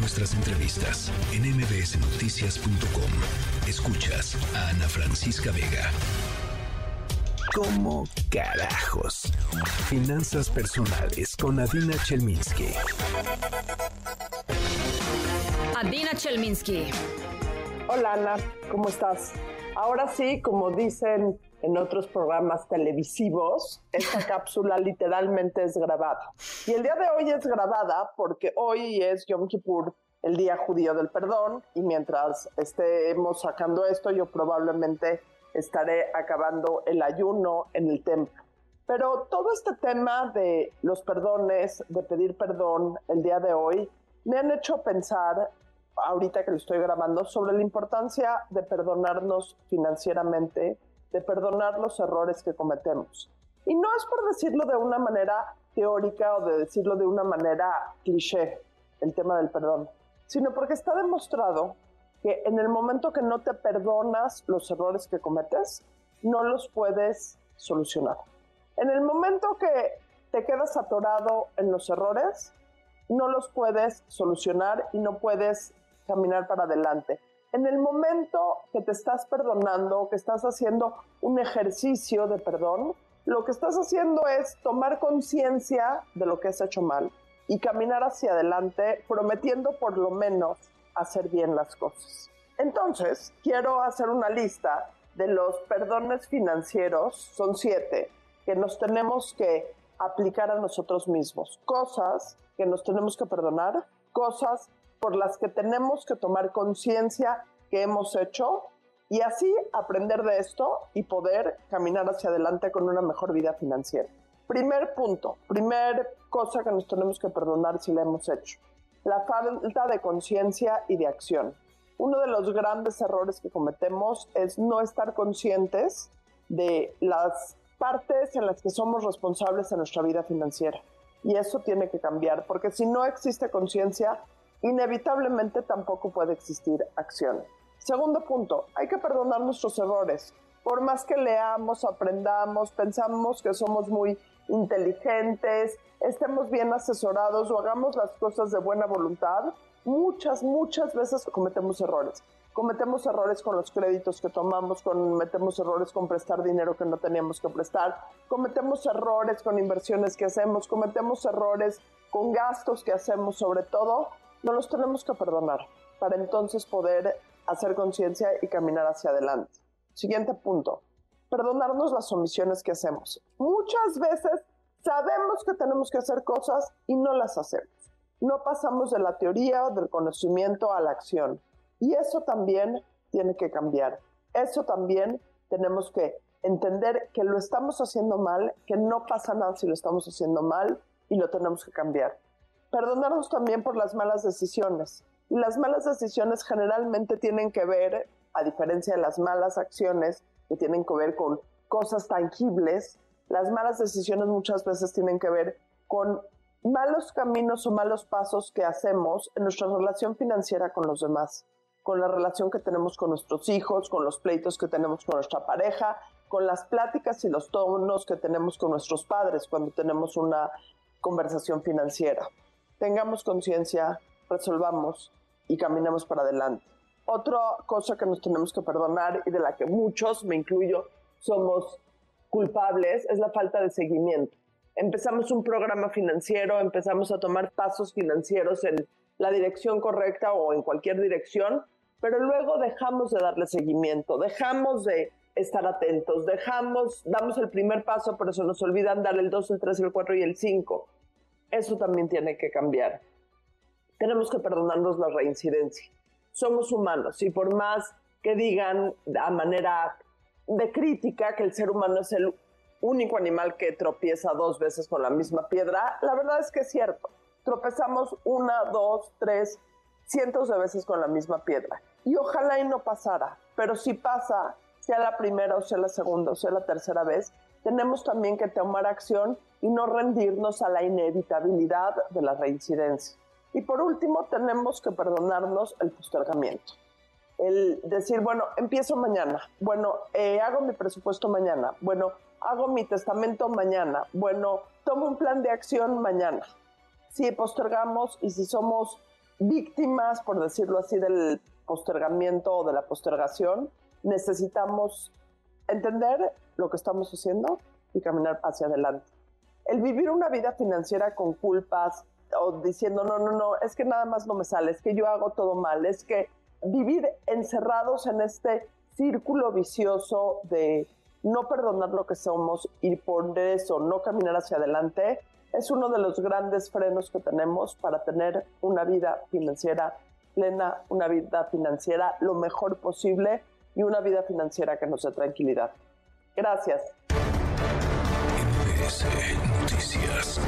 nuestras entrevistas en mbsnoticias.com. Escuchas a Ana Francisca Vega. ¿Cómo carajos? Finanzas personales con Adina Chelminsky. Adina Chelminsky. Hola Ana, ¿cómo estás? Ahora sí, como dicen en otros programas televisivos, esta cápsula literalmente es grabada. Y el día de hoy es grabada porque hoy es Yom Kippur, el día judío del perdón, y mientras estemos sacando esto, yo probablemente estaré acabando el ayuno en el templo. Pero todo este tema de los perdones, de pedir perdón el día de hoy, me han hecho pensar, ahorita que lo estoy grabando, sobre la importancia de perdonarnos financieramente, de perdonar los errores que cometemos. Y no es por decirlo de una manera teórica o de decirlo de una manera cliché, el tema del perdón, sino porque está demostrado que en el momento que no te perdonas los errores que cometes, no los puedes solucionar. En el momento que te quedas atorado en los errores, no los puedes solucionar y no puedes caminar para adelante. En el momento que te estás perdonando, que estás haciendo un ejercicio de perdón, lo que estás haciendo es tomar conciencia de lo que has hecho mal y caminar hacia adelante prometiendo por lo menos hacer bien las cosas. Entonces, quiero hacer una lista de los perdones financieros, son siete, que nos tenemos que aplicar a nosotros mismos. Cosas que nos tenemos que perdonar, cosas por las que tenemos que tomar conciencia que hemos hecho y así aprender de esto y poder caminar hacia adelante con una mejor vida financiera. Primer punto, primer cosa que nos tenemos que perdonar si la hemos hecho la falta de conciencia y de acción. Uno de los grandes errores que cometemos es no estar conscientes de las partes en las que somos responsables en nuestra vida financiera. Y eso tiene que cambiar, porque si no existe conciencia, inevitablemente tampoco puede existir acción. Segundo punto, hay que perdonar nuestros errores. Por más que leamos, aprendamos, pensamos que somos muy inteligentes, estemos bien asesorados o hagamos las cosas de buena voluntad, muchas, muchas veces cometemos errores. Cometemos errores con los créditos que tomamos, cometemos errores con prestar dinero que no teníamos que prestar, cometemos errores con inversiones que hacemos, cometemos errores con gastos que hacemos, sobre todo, no los tenemos que perdonar para entonces poder hacer conciencia y caminar hacia adelante. Siguiente punto, perdonarnos las omisiones que hacemos. Muchas veces sabemos que tenemos que hacer cosas y no las hacemos. No pasamos de la teoría o del conocimiento a la acción. Y eso también tiene que cambiar. Eso también tenemos que entender que lo estamos haciendo mal, que no pasa nada si lo estamos haciendo mal y lo tenemos que cambiar. Perdonarnos también por las malas decisiones. Y las malas decisiones generalmente tienen que ver, a diferencia de las malas acciones, que tienen que ver con cosas tangibles, las malas decisiones muchas veces tienen que ver con malos caminos o malos pasos que hacemos en nuestra relación financiera con los demás, con la relación que tenemos con nuestros hijos, con los pleitos que tenemos con nuestra pareja, con las pláticas y los tonos que tenemos con nuestros padres cuando tenemos una conversación financiera. Tengamos conciencia, resolvamos y caminemos para adelante. Otra cosa que nos tenemos que perdonar y de la que muchos, me incluyo, somos culpables es la falta de seguimiento. Empezamos un programa financiero, empezamos a tomar pasos financieros en la dirección correcta o en cualquier dirección, pero luego dejamos de darle seguimiento, dejamos de estar atentos, dejamos, damos el primer paso, pero se nos olvidan dar el 2, el 3, el 4 y el 5. Eso también tiene que cambiar. Tenemos que perdonarnos la reincidencia somos humanos y por más que digan a manera de crítica que el ser humano es el único animal que tropieza dos veces con la misma piedra, la verdad es que es cierto. Tropezamos una, dos, tres, cientos de veces con la misma piedra. Y ojalá y no pasara, pero si pasa, sea la primera o sea la segunda o sea la tercera vez, tenemos también que tomar acción y no rendirnos a la inevitabilidad de la reincidencia. Y por último, tenemos que perdonarnos el postergamiento. El decir, bueno, empiezo mañana, bueno, eh, hago mi presupuesto mañana, bueno, hago mi testamento mañana, bueno, tomo un plan de acción mañana. Si postergamos y si somos víctimas, por decirlo así, del postergamiento o de la postergación, necesitamos entender lo que estamos haciendo y caminar hacia adelante. El vivir una vida financiera con culpas o diciendo, no, no, no, es que nada más no me sale, es que yo hago todo mal, es que vivir encerrados en este círculo vicioso de no perdonar lo que somos y por eso no caminar hacia adelante, es uno de los grandes frenos que tenemos para tener una vida financiera plena, una vida financiera lo mejor posible y una vida financiera que nos dé tranquilidad. Gracias. Noticias.